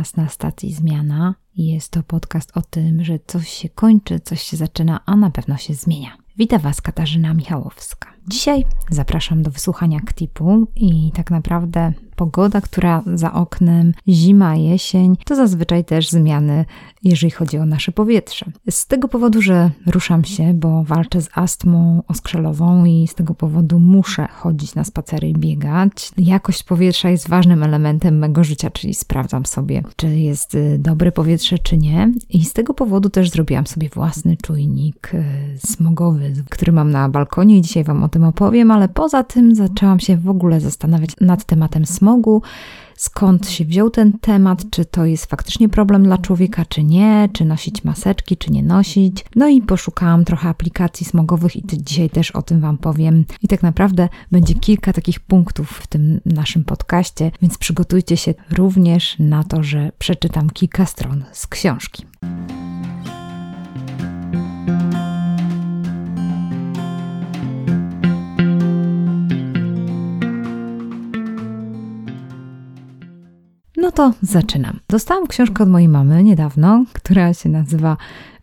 Was na stacji Zmiana. Jest to podcast o tym, że coś się kończy, coś się zaczyna, a na pewno się zmienia. Witam Was Katarzyna Michałowska. Dzisiaj zapraszam do wysłuchania KTIP-u i tak naprawdę pogoda, która za oknem, zima, jesień, to zazwyczaj też zmiany, jeżeli chodzi o nasze powietrze. Z tego powodu, że ruszam się, bo walczę z astmą oskrzelową i z tego powodu muszę chodzić na spacery i biegać. Jakość powietrza jest ważnym elementem mego życia, czyli sprawdzam sobie, czy jest y, dobre powietrze, czy nie. I z tego powodu też zrobiłam sobie własny czujnik y, smogowy, który mam na balkonie i dzisiaj Wam o tym opowiem, ale poza tym zaczęłam się w ogóle zastanawiać nad tematem smogu, skąd się wziął ten temat, czy to jest faktycznie problem dla człowieka, czy nie, czy nosić maseczki, czy nie nosić. No i poszukałam trochę aplikacji smogowych i dzisiaj też o tym Wam powiem. I tak naprawdę będzie kilka takich punktów w tym naszym podcaście, więc przygotujcie się również na to, że przeczytam kilka stron z książki. No to zaczynam. Dostałam książkę od mojej mamy niedawno, która się nazywa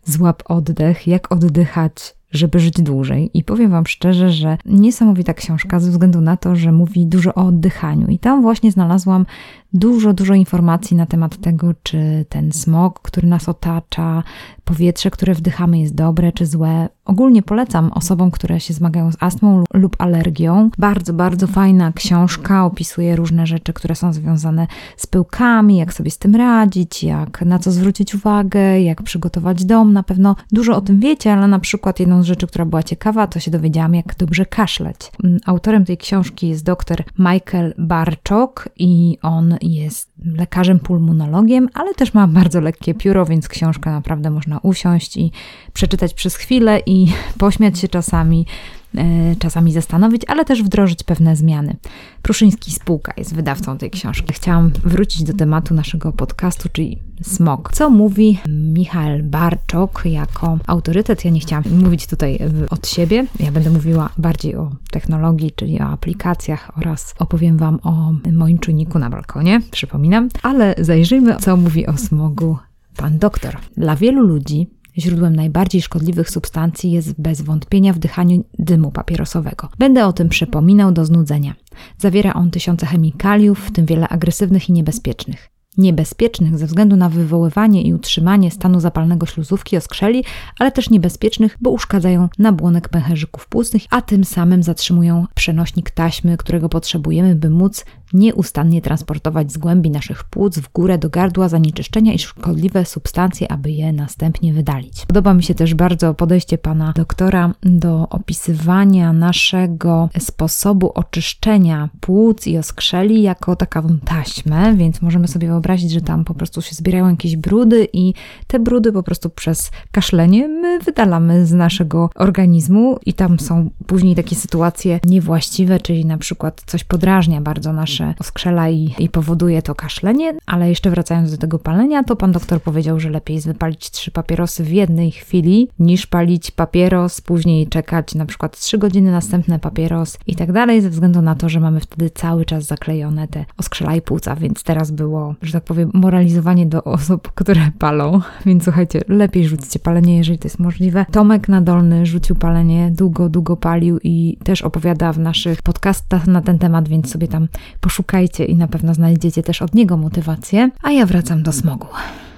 Złap oddech, jak oddychać żeby żyć dłużej. I powiem Wam szczerze, że niesamowita książka ze względu na to, że mówi dużo o oddychaniu. I tam właśnie znalazłam dużo, dużo informacji na temat tego, czy ten smog, który nas otacza, powietrze, które wdychamy jest dobre czy złe. Ogólnie polecam osobom, które się zmagają z astmą lub alergią. Bardzo, bardzo fajna książka, opisuje różne rzeczy, które są związane z pyłkami, jak sobie z tym radzić, jak na co zwrócić uwagę, jak przygotować dom. Na pewno dużo o tym wiecie, ale na przykład jedną z rzeczy, która była ciekawa, to się dowiedziałam, jak dobrze kaszleć. Mm, autorem tej książki jest dr Michael Barczok i on jest lekarzem pulmonologiem, ale też ma bardzo lekkie pióro, więc książkę naprawdę można usiąść i przeczytać przez chwilę i pośmiać się czasami, e, czasami zastanowić, ale też wdrożyć pewne zmiany. Pruszyński Spółka jest wydawcą tej książki. Chciałam wrócić do tematu naszego podcastu, czyli smog. Co mówi Michał Barczok jako autorytet? Ja nie chciałam mówić tutaj od siebie. Ja będę mówiła bardziej o technologii, czyli o aplikacjach oraz opowiem Wam o moim czujniku na balkonie, przypominam. Ale zajrzyjmy, co mówi o smogu pan doktor. Dla wielu ludzi Źródłem najbardziej szkodliwych substancji jest bez wątpienia wdychanie dymu papierosowego. Będę o tym przypominał do znudzenia. Zawiera on tysiące chemikaliów, w tym wiele agresywnych i niebezpiecznych niebezpiecznych ze względu na wywoływanie i utrzymanie stanu zapalnego śluzówki oskrzeli, ale też niebezpiecznych, bo uszkadzają nabłonek pęcherzyków płucnych, a tym samym zatrzymują przenośnik taśmy, którego potrzebujemy, by móc nieustannie transportować z głębi naszych płuc w górę do gardła zanieczyszczenia i szkodliwe substancje, aby je następnie wydalić. Podoba mi się też bardzo podejście pana doktora do opisywania naszego sposobu oczyszczenia płuc i oskrzeli jako taką taśmę, więc możemy sobie wyobrazić, że tam po prostu się zbierają jakieś brudy i te brudy po prostu przez kaszlenie my wydalamy z naszego organizmu i tam są później takie sytuacje niewłaściwe, czyli na przykład coś podrażnia bardzo nasze nasze oskrzela i, i powoduje to kaszlenie, ale jeszcze wracając do tego palenia, to pan doktor powiedział, że lepiej wypalić trzy papierosy w jednej chwili, niż palić papieros, później czekać na przykład trzy godziny, następny papieros i tak dalej, ze względu na to, że mamy wtedy cały czas zaklejone te oskrzela i płuca, więc teraz było, że tak powiem, moralizowanie do osób, które palą, więc słuchajcie, lepiej rzućcie palenie, jeżeli to jest możliwe. Tomek Nadolny rzucił palenie, długo, długo palił i też opowiada w naszych podcastach na ten temat, więc sobie tam Poszukajcie i na pewno znajdziecie też od niego motywację. A ja wracam do smogu.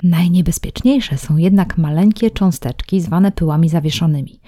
Najniebezpieczniejsze są jednak maleńkie cząsteczki zwane pyłami zawieszonymi.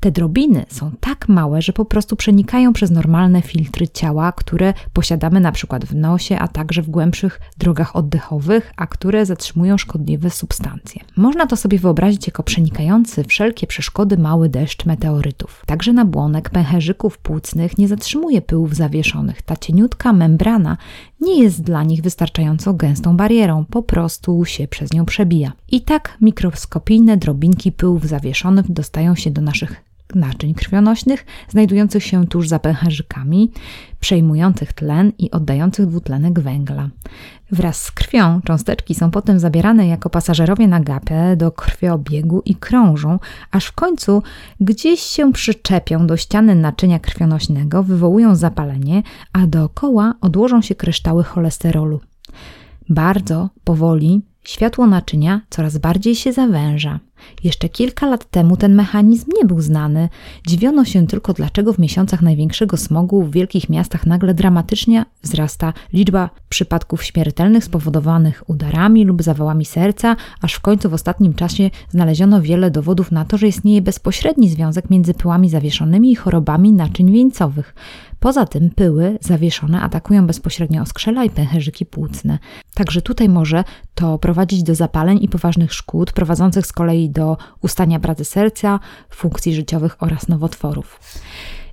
Te drobiny są tak małe, że po prostu przenikają przez normalne filtry ciała, które posiadamy na przykład w nosie, a także w głębszych drogach oddechowych, a które zatrzymują szkodliwe substancje. Można to sobie wyobrazić jako przenikający wszelkie przeszkody mały deszcz meteorytów. Także nabłonek pęcherzyków płucnych nie zatrzymuje pyłów zawieszonych. Ta cieniutka membrana nie jest dla nich wystarczająco gęstą barierą, po prostu się przez nią przebija. I tak mikroskopijne drobinki pyłów zawieszonych dostają się do naszych naczyń krwionośnych, znajdujących się tuż za pęcherzykami, przejmujących tlen i oddających dwutlenek węgla. Wraz z krwią cząsteczki są potem zabierane jako pasażerowie na gapę do krwiobiegu i krążą, aż w końcu gdzieś się przyczepią do ściany naczynia krwionośnego, wywołują zapalenie, a dookoła odłożą się kryształy cholesterolu. Bardzo powoli światło naczynia coraz bardziej się zawęża. Jeszcze kilka lat temu ten mechanizm nie był znany. Dziwiono się tylko, dlaczego w miesiącach największego smogu w wielkich miastach nagle dramatycznie wzrasta liczba przypadków śmiertelnych spowodowanych udarami lub zawałami serca, aż w końcu w ostatnim czasie znaleziono wiele dowodów na to, że istnieje bezpośredni związek między pyłami zawieszonymi i chorobami naczyń wieńcowych. Poza tym pyły zawieszone atakują bezpośrednio oskrzela i pęcherzyki płucne. Także tutaj może to prowadzić do zapaleń i poważnych szkód, prowadzących z kolei do ustania pracy serca, funkcji życiowych oraz nowotworów.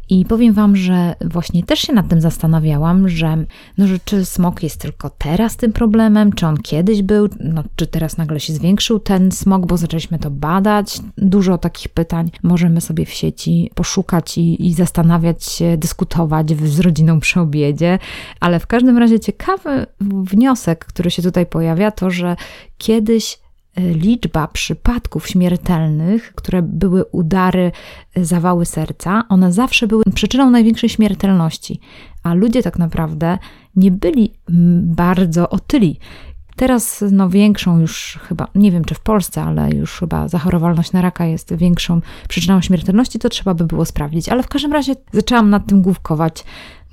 I powiem Wam, że właśnie też się nad tym zastanawiałam, że, no, że czy smog jest tylko teraz tym problemem, czy on kiedyś był, no, czy teraz nagle się zwiększył ten smog, bo zaczęliśmy to badać. Dużo takich pytań możemy sobie w sieci poszukać i, i zastanawiać się, dyskutować z rodziną przy obiedzie, ale w każdym razie ciekawy wniosek, który się tutaj pojawia, to że kiedyś liczba przypadków śmiertelnych, które były udary, zawały serca, one zawsze były przyczyną największej śmiertelności, a ludzie tak naprawdę nie byli bardzo otyli. Teraz no większą już chyba, nie wiem czy w Polsce, ale już chyba zachorowalność na raka jest większą przyczyną śmiertelności, to trzeba by było sprawdzić. Ale w każdym razie zaczęłam nad tym główkować.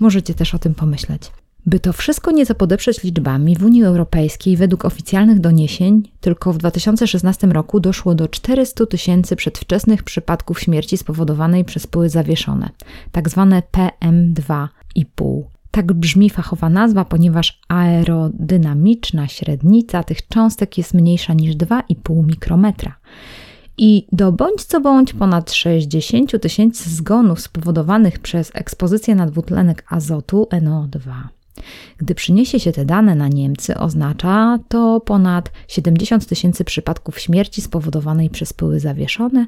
Możecie też o tym pomyśleć. By to wszystko nieco podeprzeć liczbami, w Unii Europejskiej według oficjalnych doniesień tylko w 2016 roku doszło do 400 tysięcy przedwczesnych przypadków śmierci spowodowanej przez pyły zawieszone, tak zwane PM2,5. Tak brzmi fachowa nazwa, ponieważ aerodynamiczna średnica tych cząstek jest mniejsza niż 2,5 mikrometra. I do bądź co bądź ponad 60 tysięcy zgonów spowodowanych przez ekspozycję na dwutlenek azotu NO2. Gdy przyniesie się te dane na Niemcy, oznacza to ponad 70 tysięcy przypadków śmierci spowodowanej przez pyły zawieszone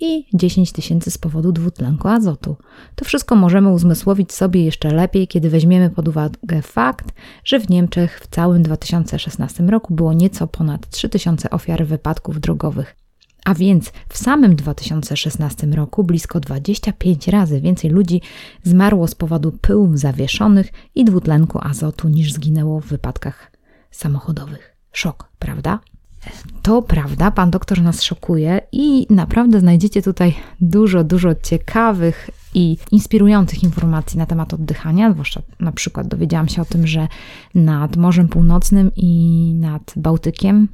i 10 tysięcy z powodu dwutlenku azotu. To wszystko możemy uzmysłowić sobie jeszcze lepiej, kiedy weźmiemy pod uwagę fakt, że w Niemczech w całym 2016 roku było nieco ponad 3000 ofiar wypadków drogowych. A więc w samym 2016 roku blisko 25 razy więcej ludzi zmarło z powodu pyłów zawieszonych i dwutlenku azotu niż zginęło w wypadkach samochodowych. Szok, prawda? To prawda, pan doktor nas szokuje i naprawdę znajdziecie tutaj dużo, dużo ciekawych i inspirujących informacji na temat oddychania. Zwłaszcza na przykład dowiedziałam się o tym, że nad Morzem Północnym i nad Bałtykiem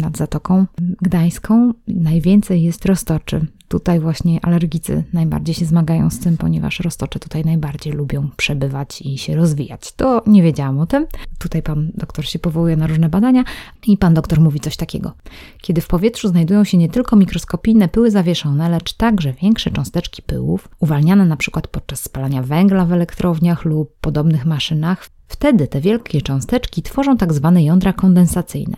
nad Zatoką Gdańską najwięcej jest roztoczy. Tutaj właśnie alergicy najbardziej się zmagają z tym, ponieważ roztocze tutaj najbardziej lubią przebywać i się rozwijać. To nie wiedziałam o tym. Tutaj pan doktor się powołuje na różne badania i pan doktor mówi coś takiego. Kiedy w powietrzu znajdują się nie tylko mikroskopijne pyły zawieszone, lecz także większe cząsteczki pyłów, uwalniane przykład podczas spalania węgla w elektrowniach lub podobnych maszynach, Wtedy te wielkie cząsteczki tworzą tak zwane jądra kondensacyjne.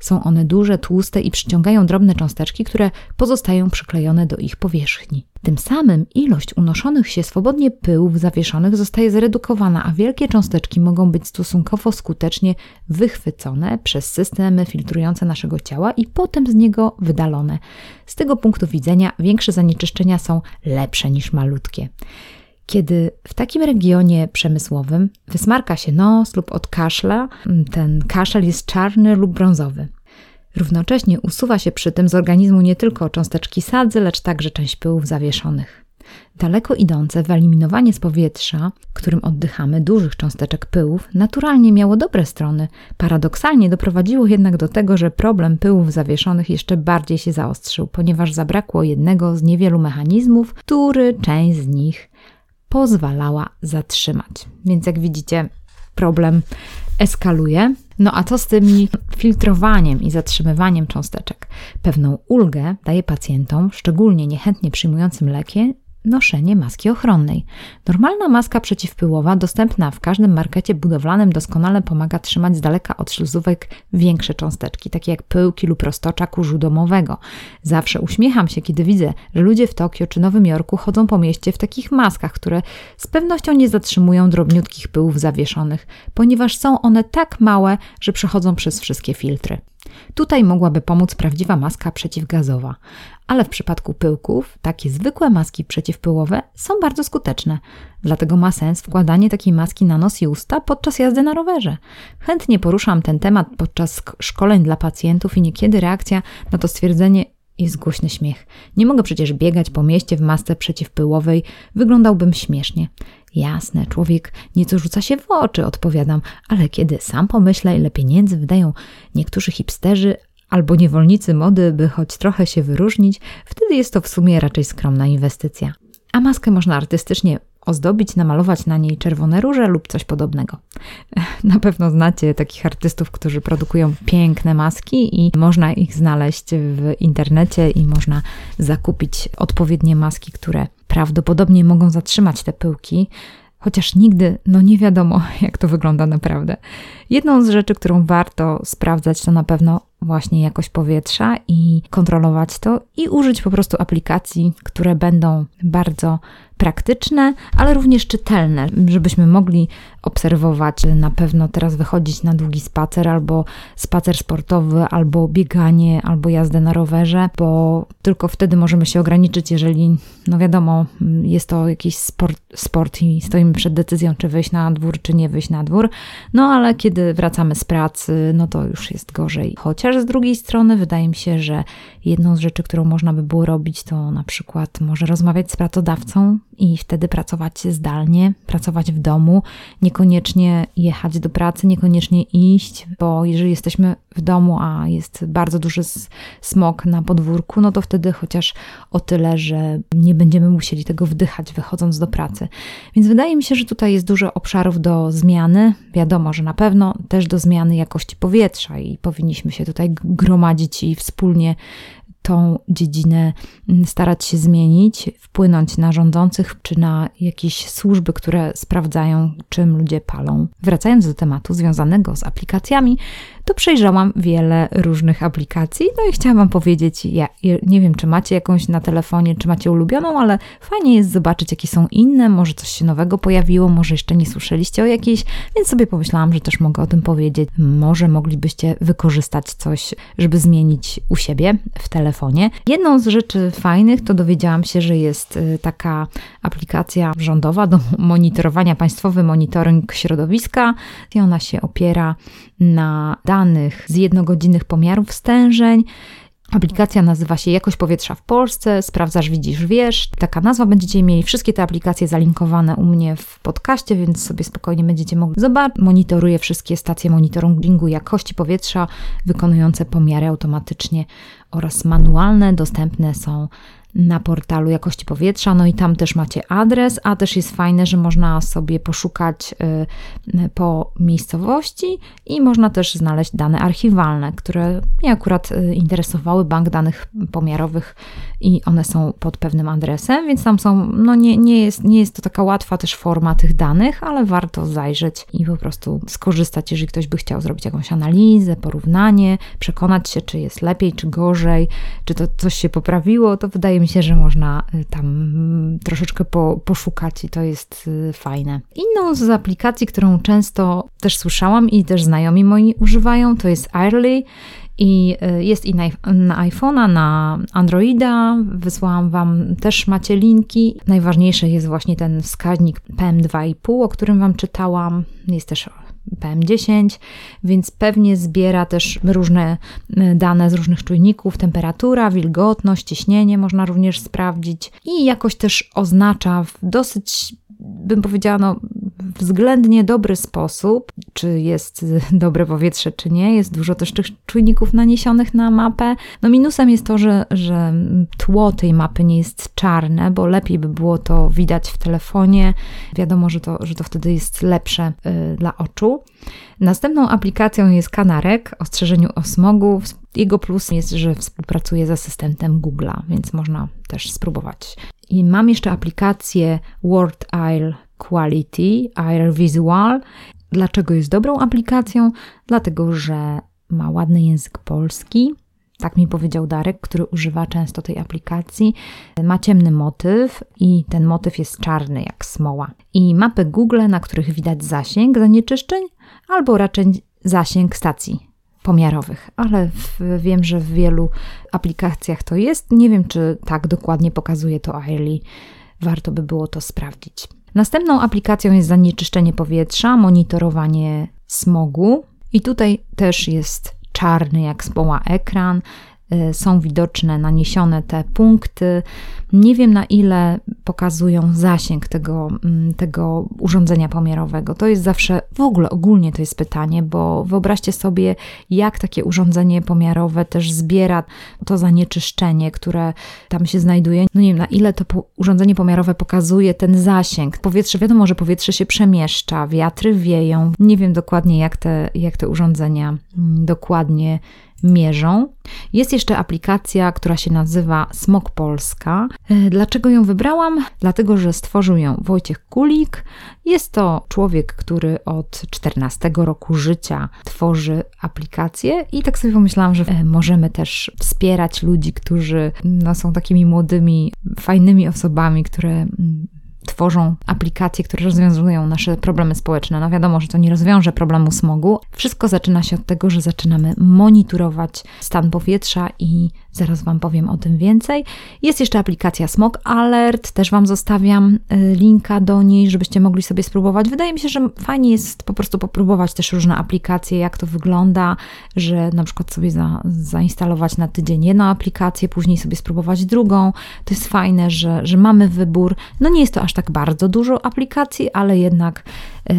Są one duże, tłuste i przyciągają drobne cząsteczki, które pozostają przyklejone do ich powierzchni. Tym samym ilość unoszonych się swobodnie pyłów zawieszonych zostaje zredukowana, a wielkie cząsteczki mogą być stosunkowo skutecznie wychwycone przez systemy filtrujące naszego ciała i potem z niego wydalone. Z tego punktu widzenia większe zanieczyszczenia są lepsze niż malutkie. Kiedy w takim regionie przemysłowym wysmarka się nos lub odkaszla, ten kaszel jest czarny lub brązowy. Równocześnie usuwa się przy tym z organizmu nie tylko cząsteczki sadzy, lecz także część pyłów zawieszonych. Daleko idące wyeliminowanie z powietrza, którym oddychamy, dużych cząsteczek pyłów, naturalnie miało dobre strony. Paradoksalnie doprowadziło jednak do tego, że problem pyłów zawieszonych jeszcze bardziej się zaostrzył, ponieważ zabrakło jednego z niewielu mechanizmów, który część z nich pozwalała zatrzymać. Więc jak widzicie, problem eskaluje. No a co z tymi filtrowaniem i zatrzymywaniem cząsteczek? Pewną ulgę daje pacjentom, szczególnie niechętnie przyjmującym leki, noszenie maski ochronnej. Normalna maska przeciwpyłowa, dostępna w każdym markecie budowlanym, doskonale pomaga trzymać z daleka od śluzówek większe cząsteczki, takie jak pyłki lub roztocza kurzu domowego. Zawsze uśmiecham się, kiedy widzę, że ludzie w Tokio czy Nowym Jorku chodzą po mieście w takich maskach, które z pewnością nie zatrzymują drobniutkich pyłów zawieszonych, ponieważ są one tak małe, że przechodzą przez wszystkie filtry. Tutaj mogłaby pomóc prawdziwa maska przeciwgazowa, ale w przypadku pyłków takie zwykłe maski przeciwpyłowe są bardzo skuteczne. Dlatego ma sens wkładanie takiej maski na nos i usta podczas jazdy na rowerze. Chętnie poruszam ten temat podczas szkoleń dla pacjentów i niekiedy reakcja na to stwierdzenie jest głośny śmiech. Nie mogę przecież biegać po mieście w masce przeciwpyłowej, wyglądałbym śmiesznie. Jasne, człowiek nieco rzuca się w oczy, odpowiadam, ale kiedy sam pomyślę, ile pieniędzy wydają niektórzy hipsterzy albo niewolnicy mody, by choć trochę się wyróżnić, wtedy jest to w sumie raczej skromna inwestycja. A maskę można artystycznie ozdobić, namalować na niej czerwone róże lub coś podobnego. Na pewno znacie takich artystów, którzy produkują piękne maski i można ich znaleźć w internecie i można zakupić odpowiednie maski, które prawdopodobnie mogą zatrzymać te pyłki, chociaż nigdy no nie wiadomo, jak to wygląda naprawdę. Jedną z rzeczy, którą warto sprawdzać, to na pewno właśnie jakość powietrza i kontrolować to i użyć po prostu aplikacji, które będą bardzo praktyczne, ale również czytelne, żebyśmy mogli obserwować, na pewno teraz wychodzić na długi spacer, albo spacer sportowy, albo bieganie, albo jazdę na rowerze, bo tylko wtedy możemy się ograniczyć, jeżeli, no wiadomo, jest to jakiś sport, sport i stoimy przed decyzją, czy wyjść na dwór, czy nie wyjść na dwór. No ale kiedy wracamy z pracy, no to już jest gorzej. Chociaż z drugiej strony wydaje mi się, że jedną z rzeczy, którą można by było robić, to na przykład może rozmawiać z pracodawcą i wtedy pracować zdalnie, pracować w domu, niekoniecznie jechać do pracy, niekoniecznie iść, bo jeżeli jesteśmy w domu, a jest bardzo duży smog na podwórku, no to wtedy chociaż o tyle, że nie będziemy musieli tego wdychać wychodząc do pracy. Więc wydaje mi się, że tutaj jest dużo obszarów do zmiany. Wiadomo, że na pewno też do zmiany jakości powietrza i powinniśmy się tutaj gromadzić i wspólnie tą dziedzinę mm, starać się zmienić, wpłynąć na rządzących czy na jakieś służby, które sprawdzają, czym ludzie palą. Wracając do tematu związanego z aplikacjami, to przejrzałam wiele różnych aplikacji, no i chciałam Wam powiedzieć, ja nie wiem, czy macie jakąś na telefonie, czy macie ulubioną, ale fajnie jest zobaczyć, jakie są inne, może coś się nowego pojawiło, może jeszcze nie słyszeliście o jakiejś, więc sobie pomyślałam, że też mogę o tym powiedzieć. Może moglibyście wykorzystać coś, żeby zmienić u siebie w telefonie. Jedną z rzeczy fajnych to dowiedziałam się, że jest y, taka aplikacja rządowa do monitorowania, państwowy monitoring środowiska i ona się opiera na danych z jednogodzinnych pomiarów stężeń. Aplikacja nazywa się Jakość powietrza w Polsce, sprawdzasz, widzisz, wiesz. Taka nazwa będziecie mieli wszystkie te aplikacje zalinkowane u mnie w podcaście, więc sobie spokojnie będziecie mogli zobaczyć. Monitoruję wszystkie stacje monitoringu jakości powietrza, wykonujące pomiary automatycznie oraz manualne. Dostępne są na portalu jakości powietrza, no i tam też macie adres, a też jest fajne, że można sobie poszukać y, po miejscowości i można też znaleźć dane archiwalne, które mnie akurat y, interesowały, bank danych pomiarowych i one są pod pewnym adresem, więc tam są, no nie, nie, jest, nie jest to taka łatwa też forma tych danych, ale warto zajrzeć i po prostu skorzystać, jeżeli ktoś by chciał zrobić jakąś analizę, porównanie, przekonać się, czy jest lepiej, czy gorzej, czy to coś się poprawiło, to wydaje mi się, że można y, tam mm, troszeczkę po, poszukać i to jest y, fajne. Inną z aplikacji, którą często też słyszałam i też znajomi moi używają, to jest Airly. I y, jest i na, na iPhone'a, na Androida. Wysłałam Wam też macie linki. Najważniejszy jest właśnie ten wskaźnik PM2,5, o którym Wam czytałam. Jest też PM10, więc pewnie zbiera też różne e, dane z różnych czujników, temperatura, wilgotność, ciśnienie można również sprawdzić i jakoś też oznacza w dosyć, bym powiedziała, no, względnie dobry sposób, czy jest dobre powietrze, czy nie. Jest dużo też tych czujników naniesionych na mapę. No minusem jest to, że, że tło tej mapy nie jest czarne, bo lepiej by było to widać w telefonie. Wiadomo, że to, że to wtedy jest lepsze y, dla oczu. Następną aplikacją jest Kanarek, ostrzeżeniu o smogu. Jego plus jest, że współpracuje z asystentem Google'a, więc można też spróbować. I mam jeszcze aplikację World Isle Quality, Air Visual. Dlaczego jest dobrą aplikacją? Dlatego, że ma ładny język polski. Tak mi powiedział Darek, który używa często tej aplikacji. Ma ciemny motyw i ten motyw jest czarny jak smoła. I mapy Google, na których widać zasięg zanieczyszczeń albo raczej zasięg stacji pomiarowych, ale w, wiem, że w wielu aplikacjach to jest. Nie wiem, czy tak dokładnie pokazuje to Airly. Warto by było to sprawdzić. Następną aplikacją jest zanieczyszczenie powietrza, monitorowanie smogu. I tutaj też jest czarny jak smoła ekran. Y, są widoczne, naniesione te punkty. Nie wiem na ile pokazują zasięg tego, mm, tego urządzenia pomiarowego. To jest zawsze, w ogóle ogólnie to jest pytanie, bo wyobraźcie sobie, jak takie urządzenie pomiarowe też zbiera to zanieczyszczenie, które tam się znajduje. No nie wiem, na ile to urządzenie pomiarowe pokazuje ten zasięg. Powietrze, wiadomo, że powietrze się przemieszcza, wiatry wieją. Nie wiem dokładnie, jak te, jak te urządzenia mm, dokładnie mierzą. Jest jeszcze aplikacja, która się nazywa Smog Polska. E, dlaczego ją wybrałam? Dlatego, że stworzył ją Wojciech Kulik. Jest to człowiek, który od 14 roku życia tworzy aplikacje i tak sobie pomyślałam, że e, możemy też wspierać ludzi, którzy no, są takimi młodymi, fajnymi osobami, które mm, tworzą aplikacje, które rozwiązują nasze problemy społeczne. No wiadomo, że to nie rozwiąże problemu smogu. Wszystko zaczyna się od tego, że zaczynamy monitorować stan powietrza i zaraz Wam powiem o tym więcej. Jest jeszcze aplikacja Smog Alert, też Wam zostawiam y, linka do niej, żebyście mogli sobie spróbować. Wydaje mi się, że fajnie jest po prostu popróbować też różne aplikacje, jak to wygląda, że na przykład sobie za, zainstalować na tydzień jedną aplikację, później sobie spróbować drugą. To jest fajne, że, że mamy wybór. No nie jest to aż tak bardzo dużo aplikacji, ale jednak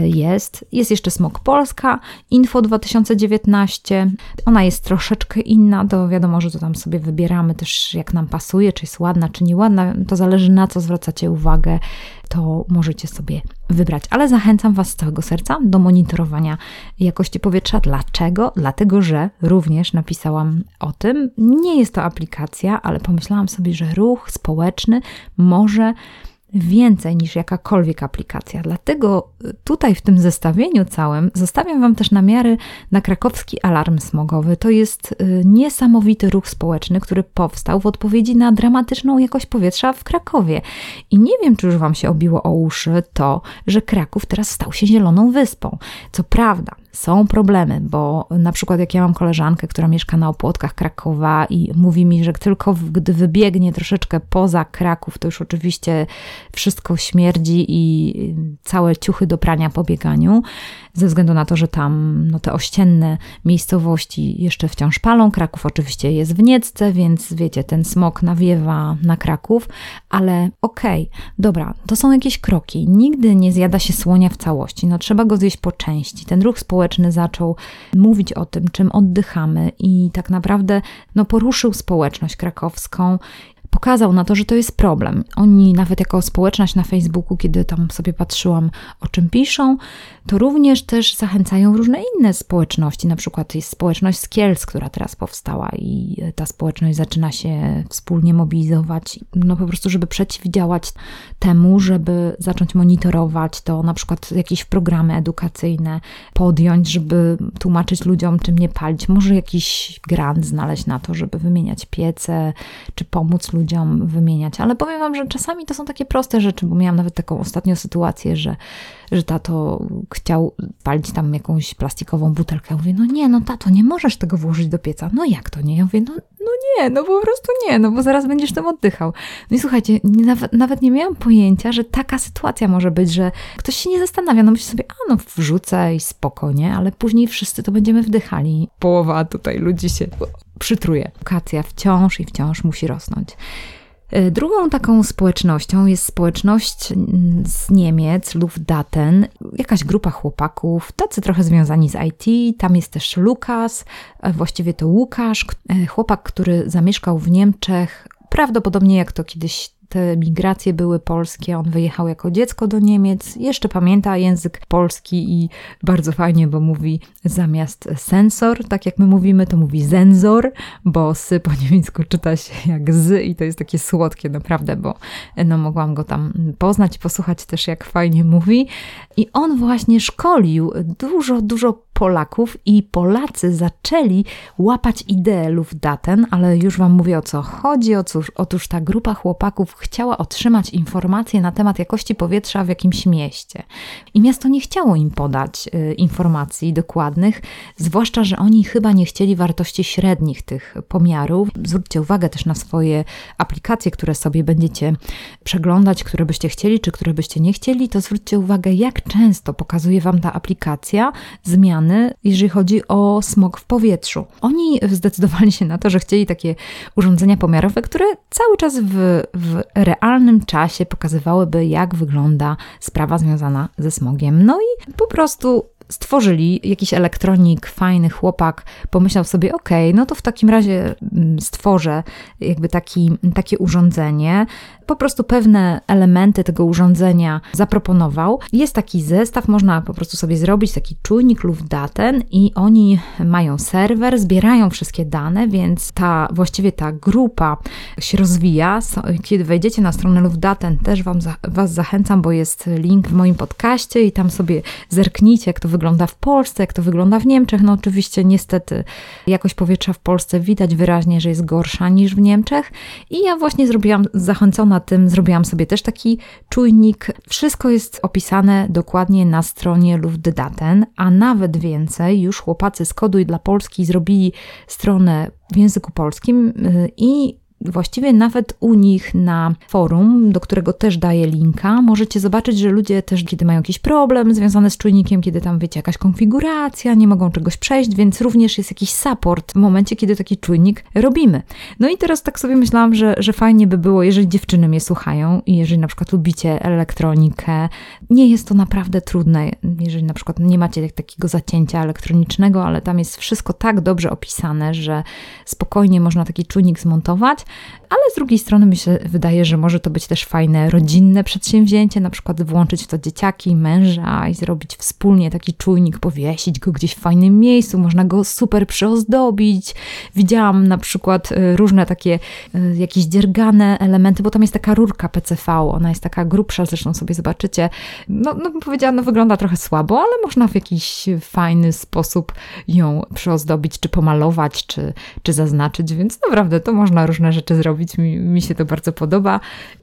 jest. Jest jeszcze Smog Polska, Info 2019. Ona jest troszeczkę inna, to wiadomo, że to tam sobie wybieramy też jak nam pasuje, czy jest ładna, czy nieładna, to zależy na co zwracacie uwagę, to możecie sobie wybrać. Ale zachęcam Was z całego serca do monitorowania jakości powietrza. Dlaczego? Dlatego, że również napisałam o tym. Nie jest to aplikacja, ale pomyślałam sobie, że ruch społeczny może więcej niż jakakolwiek aplikacja. Dlatego tutaj w tym zestawieniu całym zostawiam Wam też namiary na krakowski alarm smogowy. To jest y, niesamowity ruch społeczny, który powstał w odpowiedzi na dramatyczną jakość powietrza w Krakowie. I nie wiem, czy już Wam się obiło o uszy to, że Kraków teraz stał się zieloną wyspą. Co prawda, są problemy, bo na przykład jak ja mam koleżankę, która mieszka na opłotkach Krakowa i mówi mi, że tylko gdy wybiegnie troszeczkę poza Kraków, to już oczywiście wszystko śmierdzi i całe ciuchy do prania po bieganiu, ze względu na to, że tam no, te ościenne miejscowości jeszcze wciąż palą. Kraków oczywiście jest w Niecce, więc wiecie, ten smog nawiewa na Kraków, ale okej, okay, dobra, to są jakieś kroki. Nigdy nie zjada się słonia w całości, no trzeba go zjeść po części. Ten ruch społeczny zaczął mówić o tym, czym oddychamy i tak naprawdę no, poruszył społeczność krakowską pokazał na to, że to jest problem. Oni nawet jako społeczność na Facebooku, kiedy tam sobie patrzyłam, o czym piszą, to również też zachęcają różne inne społeczności. Na przykład jest społeczność z Kielc, która teraz powstała i ta społeczność zaczyna się wspólnie mobilizować, no po prostu, żeby przeciwdziałać temu, żeby zacząć monitorować to, na przykład jakieś programy edukacyjne podjąć, żeby tłumaczyć ludziom, czym nie palić. Może jakiś grant znaleźć na to, żeby wymieniać piece, czy pomóc ludziom wymieniać. Ale powiem Wam, że czasami to są takie proste rzeczy, bo miałam nawet taką ostatnią sytuację, że, że tato chciał palić tam jakąś plastikową butelkę. Ja mówię, no nie, no tato, nie możesz tego włożyć do pieca. No jak to nie? Ja mówię, no, no nie, no po prostu nie, no bo zaraz będziesz tym oddychał. No i słuchajcie, nie, nawet, nawet nie miałam pojęcia, że taka sytuacja może być, że ktoś się nie zastanawia, no myśli sobie, a no wrzucę i spokojnie, ale później wszyscy to będziemy wdychali. Połowa tutaj ludzi się przytruje. Edukacja wciąż i wciąż musi rosnąć. E, drugą taką społecznością jest społeczność z Niemiec, Luftdaten, jakaś grupa chłopaków, tacy trochę związani z IT. Tam jest też Lukas, e, właściwie to Łukasz, e, chłopak, który zamieszkał w Niemczech, prawdopodobnie jak to kiedyś te migracje były polskie. On wyjechał jako dziecko do Niemiec, jeszcze pamięta język polski i bardzo fajnie, bo mówi zamiast sensor, tak jak my mówimy, to mówi zenzor, bo sy po niemiecku czyta się jak z i to jest takie słodkie naprawdę, bo no mogłam go tam poznać, posłuchać też jak fajnie mówi. I on właśnie szkolił dużo, dużo Polaków i Polacy zaczęli łapać ideę Luftdaten, ale już Wam mówię o co chodzi. Otóż, otóż ta grupa chłopaków chciała otrzymać informacje na temat jakości powietrza w jakimś mieście. I miasto nie chciało im podać y, informacji dokładnych, zwłaszcza, że oni chyba nie chcieli wartości średnich tych pomiarów. Zwróćcie uwagę też na swoje aplikacje, które sobie będziecie przeglądać, które byście chcieli, czy które byście nie chcieli, to zwróćcie uwagę, jak często pokazuje Wam ta aplikacja zmiany, jeżeli chodzi o smog w powietrzu. Oni zdecydowali się na to, że chcieli takie urządzenia pomiarowe, które cały czas w, w realnym czasie pokazywałyby, jak wygląda sprawa związana ze smogiem. No i po prostu stworzyli jakiś elektronik, fajny chłopak, pomyślał sobie, ok, no to w takim razie mm, stworzę jakby taki, takie urządzenie. Po prostu pewne elementy tego urządzenia zaproponował. Jest taki zestaw, można po prostu sobie zrobić taki czujnik Luftdaten i oni mają serwer, zbierają wszystkie dane, więc ta, właściwie ta grupa się rozwija. Kiedy wejdziecie na stronę Luftdaten, też wam, Was zachęcam, bo jest link w moim podcaście i tam sobie zerknijcie, jak to wygląda wygląda w Polsce, jak to wygląda w Niemczech. No oczywiście niestety jakość powietrza w Polsce widać wyraźnie, że jest gorsza niż w Niemczech. I ja właśnie zrobiłam, zachęcona tym, zrobiłam sobie też taki czujnik. Wszystko jest opisane dokładnie na stronie Luftdaten, a nawet więcej, już chłopacy z Koduj dla Polski zrobili stronę w języku polskim y, i Właściwie nawet u nich na forum, do którego też daję linka, możecie zobaczyć, że ludzie też, kiedy mają jakiś problem związany z czujnikiem, kiedy tam wiecie, jakaś konfiguracja, nie mogą czegoś przejść, więc również jest jakiś support w momencie, kiedy taki czujnik robimy. No i teraz tak sobie myślałam, że, że fajnie by było, jeżeli dziewczyny mnie słuchają i jeżeli na przykład lubicie elektronikę, nie jest to naprawdę trudne, jeżeli na przykład nie macie takiego zacięcia elektronicznego, ale tam jest wszystko tak dobrze opisane, że spokojnie można taki czujnik zmontować ale z drugiej strony mi się wydaje, że może to być też fajne rodzinne przedsięwzięcie, na przykład włączyć w to dzieciaki, męża i zrobić wspólnie taki czujnik, powiesić go gdzieś w fajnym miejscu, można go super przyozdobić. Widziałam na przykład y, różne takie y, jakieś dziergane elementy, bo tam jest taka rurka PCV, ona jest taka grubsza, zresztą sobie zobaczycie. No, no powiedziałam, no wygląda trochę słabo, ale można w jakiś fajny sposób ją przyozdobić, czy pomalować, czy, czy zaznaczyć, więc naprawdę to można różne rzeczy zrobić. Mi, mi się to bardzo podoba.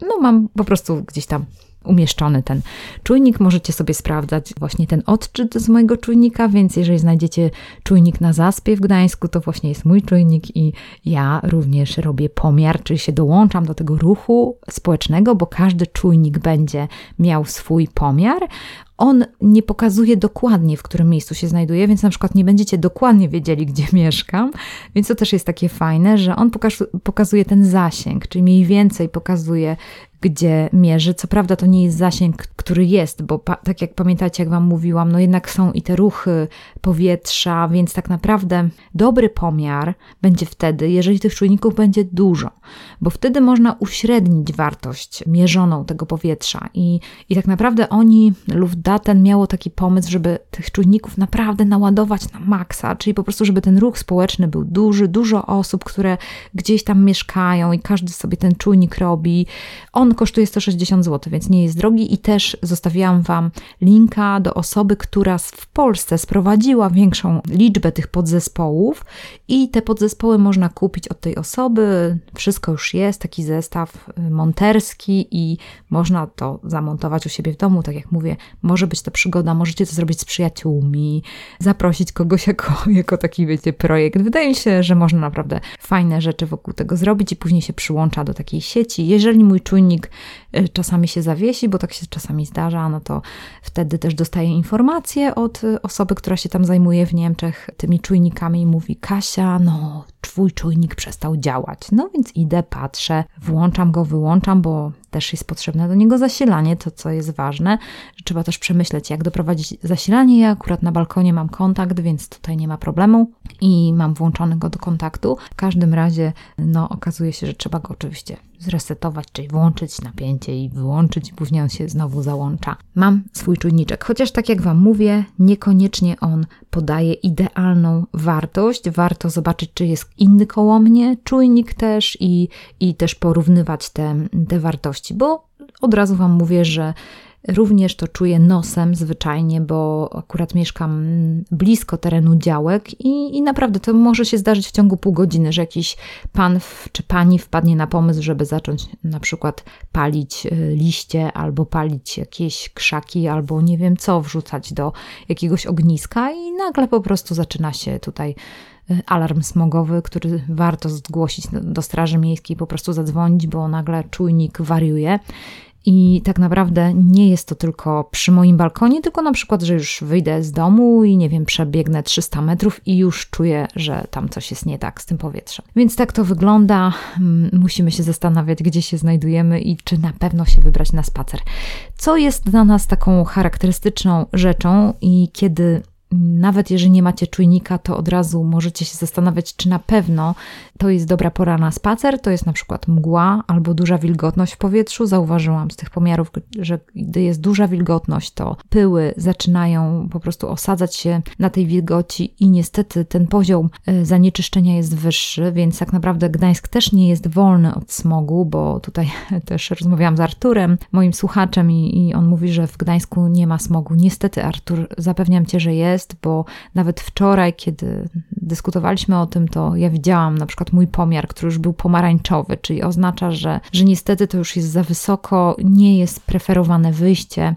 No, mam po prostu gdzieś tam umieszczony ten czujnik. Możecie sobie sprawdzać właśnie ten odczyt z mojego czujnika, więc jeżeli znajdziecie czujnik na zaspie w Gdańsku, to właśnie jest mój czujnik i ja również robię pomiar, czyli się dołączam do tego ruchu społecznego, bo każdy czujnik będzie miał swój pomiar on nie pokazuje dokładnie, w którym miejscu się znajduje, więc na przykład nie będziecie dokładnie wiedzieli, gdzie mieszkam. Więc to też jest takie fajne, że on pokazuje ten zasięg, czyli mniej więcej pokazuje, gdzie mierzy. Co prawda to nie jest zasięg, który jest, bo tak jak pamiętacie, jak Wam mówiłam, no jednak są i te ruchy powietrza, więc tak naprawdę dobry pomiar będzie wtedy, jeżeli tych czujników będzie dużo, bo wtedy można uśrednić wartość mierzoną tego powietrza i, i tak naprawdę oni, Luftdaten miało taki pomysł, żeby tych czujników naprawdę naładować na maksa, czyli po prostu, żeby ten ruch społeczny był duży, dużo osób, które gdzieś tam mieszkają i każdy sobie ten czujnik robi. On kosztuje 160 zł, więc nie jest drogi i też zostawiłam Wam linka do osoby, która w Polsce sprowadziła większą liczbę tych podzespołów i te podzespoły można kupić od tej osoby. Wszystko już jest, taki zestaw y, monterski i można to zamontować u siebie w domu. Tak jak mówię, może być to przygoda, możecie to zrobić z przyjaciółmi, zaprosić kogoś jako, jako taki, wiecie, projekt. Wydaje mi się, że można naprawdę fajne rzeczy wokół tego zrobić i później się przyłącza do takiej sieci. Jeżeli mój czujnik y, czasami się zawiesi, bo tak się czasami zdarza, no to wtedy też dostaję informację od y, osoby, która się tam zajmuje w Niemczech tymi czujnikami i mówi: Kasia, no, twój czujnik przestał działać. No więc idę, patrzę, włączam go, wyłączam, bo też jest potrzebne do niego zasilanie, to co jest ważne, że trzeba też przemyśleć, jak doprowadzić zasilanie. Ja akurat na balkonie mam kontakt, więc tutaj nie ma problemu i mam włączony go do kontaktu. W każdym razie, no, okazuje się, że trzeba go oczywiście zresetować, czyli włączyć napięcie i wyłączyć, później on się znowu załącza. Mam swój czujniczek, chociaż tak jak Wam mówię, niekoniecznie on podaje idealną wartość. Warto zobaczyć, czy jest inny koło mnie czujnik też i, i też porównywać te, te wartości, bo od razu Wam mówię, że Również to czuję nosem zwyczajnie, bo akurat mieszkam blisko terenu działek i, i naprawdę to może się zdarzyć w ciągu pół godziny, że jakiś pan w, czy pani wpadnie na pomysł, żeby zacząć na przykład palić y, liście albo palić jakieś krzaki albo nie wiem co wrzucać do jakiegoś ogniska i nagle po prostu zaczyna się tutaj y, alarm smogowy, który warto zgłosić do Straży Miejskiej, po prostu zadzwonić, bo nagle czujnik wariuje. I tak naprawdę nie jest to tylko przy moim balkonie, tylko na przykład, że już wyjdę z domu i nie wiem, przebiegnę 300 metrów i już czuję, że tam coś jest nie tak z tym powietrzem. Więc tak to wygląda. Mm, musimy się zastanawiać, gdzie się znajdujemy i czy na pewno się wybrać na spacer. Co jest dla nas taką charakterystyczną rzeczą i kiedy nawet jeżeli nie macie czujnika, to od razu możecie się zastanawiać, czy na pewno to jest dobra pora na spacer. To jest na przykład mgła albo duża wilgotność w powietrzu. Zauważyłam z tych pomiarów, że gdy jest duża wilgotność, to pyły zaczynają po prostu osadzać się na tej wilgoci i niestety ten poziom e, zanieczyszczenia jest wyższy, więc tak naprawdę Gdańsk też nie jest wolny od smogu, bo tutaj też rozmawiałam z Arturem, moim słuchaczem, i, i on mówi, że w Gdańsku nie ma smogu. Niestety, Artur, zapewniam cię, że jest jest, bo nawet wczoraj, kiedy dyskutowaliśmy o tym, to ja widziałam na przykład mój pomiar, który już był pomarańczowy, czyli oznacza, że, że niestety to już jest za wysoko, nie jest preferowane wyjście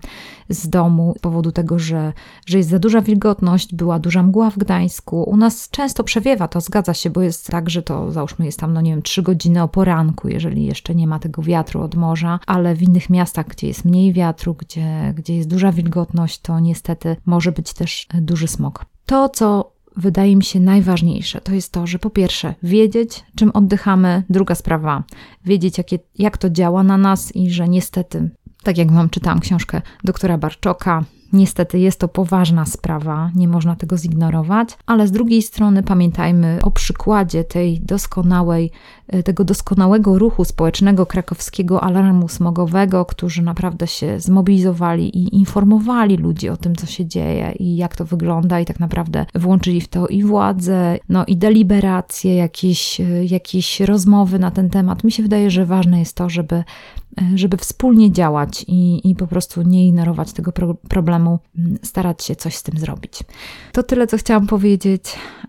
z domu z powodu tego, że, że jest za duża wilgotność, była duża mgła w Gdańsku. U nas często przewiewa, to zgadza się, bo jest tak, że to załóżmy jest tam, no nie wiem, trzy godziny o poranku, jeżeli jeszcze nie ma tego wiatru od morza, ale w innych miastach, gdzie jest mniej wiatru, gdzie, gdzie jest duża wilgotność, to niestety może być też duży smog. To, co wydaje mi się najważniejsze, to jest to, że po pierwsze wiedzieć, czym oddychamy, druga sprawa, wiedzieć, jakie, jak to działa na nas i że niestety tak jak Wam czytałam książkę doktora Barczoka, Niestety jest to poważna sprawa, nie można tego zignorować, ale z drugiej strony pamiętajmy o przykładzie tej doskonałej, tego doskonałego ruchu społecznego krakowskiego alarmu smogowego, którzy naprawdę się zmobilizowali i informowali ludzi o tym, co się dzieje i jak to wygląda, i tak naprawdę włączyli w to i władze, no i deliberacje, jakieś, e, jakieś rozmowy na ten temat. Mi się wydaje, że ważne jest to, żeby, e, żeby wspólnie działać i, i po prostu nie ignorować tego pro problemu starać się coś z tym zrobić. To tyle, co chciałam powiedzieć,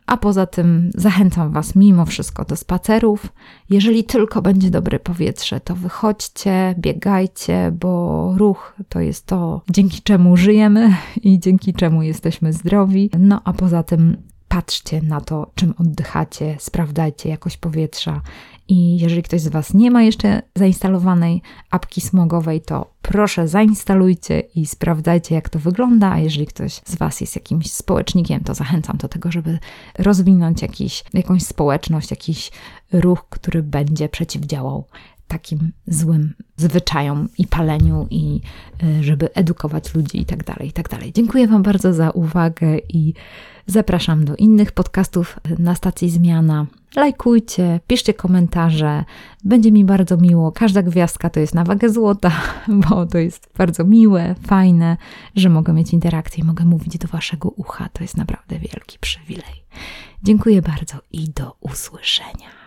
a poza tym zachęcam Was mimo wszystko do spacerów. Jeżeli tylko będzie dobre powietrze, to wychodźcie, biegajcie, bo ruch to jest to, dzięki czemu żyjemy i dzięki czemu jesteśmy zdrowi. No a poza tym patrzcie na to, czym oddychacie, sprawdzajcie jakość powietrza. I jeżeli ktoś z Was nie ma jeszcze zainstalowanej apki smogowej, to proszę zainstalujcie i sprawdzajcie, jak to wygląda. A jeżeli ktoś z Was jest jakimś społecznikiem, to zachęcam do tego, żeby rozwinąć jakiś, jakąś społeczność, jakiś ruch, który będzie przeciwdziałał takim złym zwyczajom i paleniu i y, żeby edukować ludzi i tak dalej, i tak dalej. Dziękuję Wam bardzo za uwagę i zapraszam do innych podcastów na stacji Zmiana. Lajkujcie, piszcie komentarze, będzie mi bardzo miło. Każda gwiazdka to jest na wagę złota, bo to jest bardzo miłe, fajne, że mogę mieć interakcję i mogę mówić do Waszego ucha. To jest naprawdę wielki przywilej. Dziękuję bardzo i do usłyszenia.